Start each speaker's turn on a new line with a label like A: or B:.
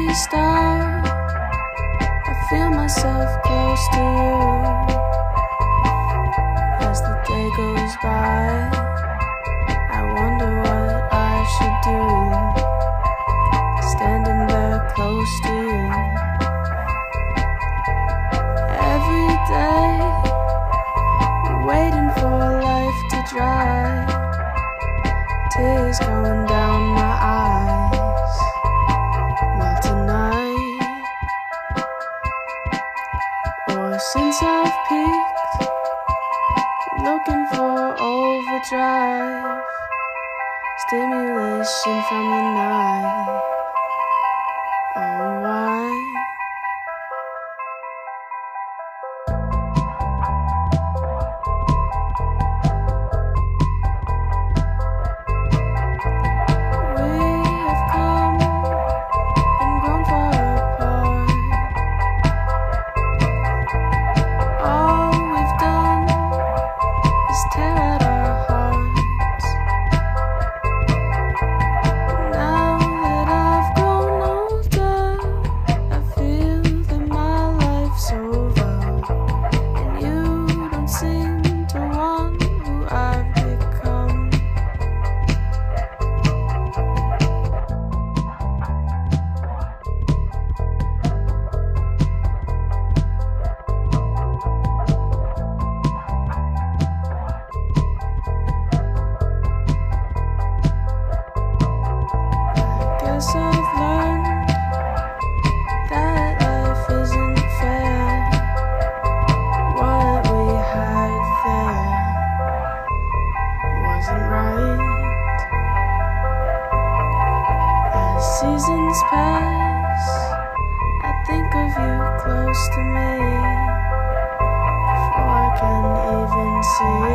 A: lucky star. I feel myself close to you. As the day goes by, I wonder what I should do. Standing there close to you. Peaked, looking for overdrive, stimulation from the night. Oh, why? I've learned that life isn't fair. What we had there wasn't right. As seasons pass, I think of you close to me. Before I can even see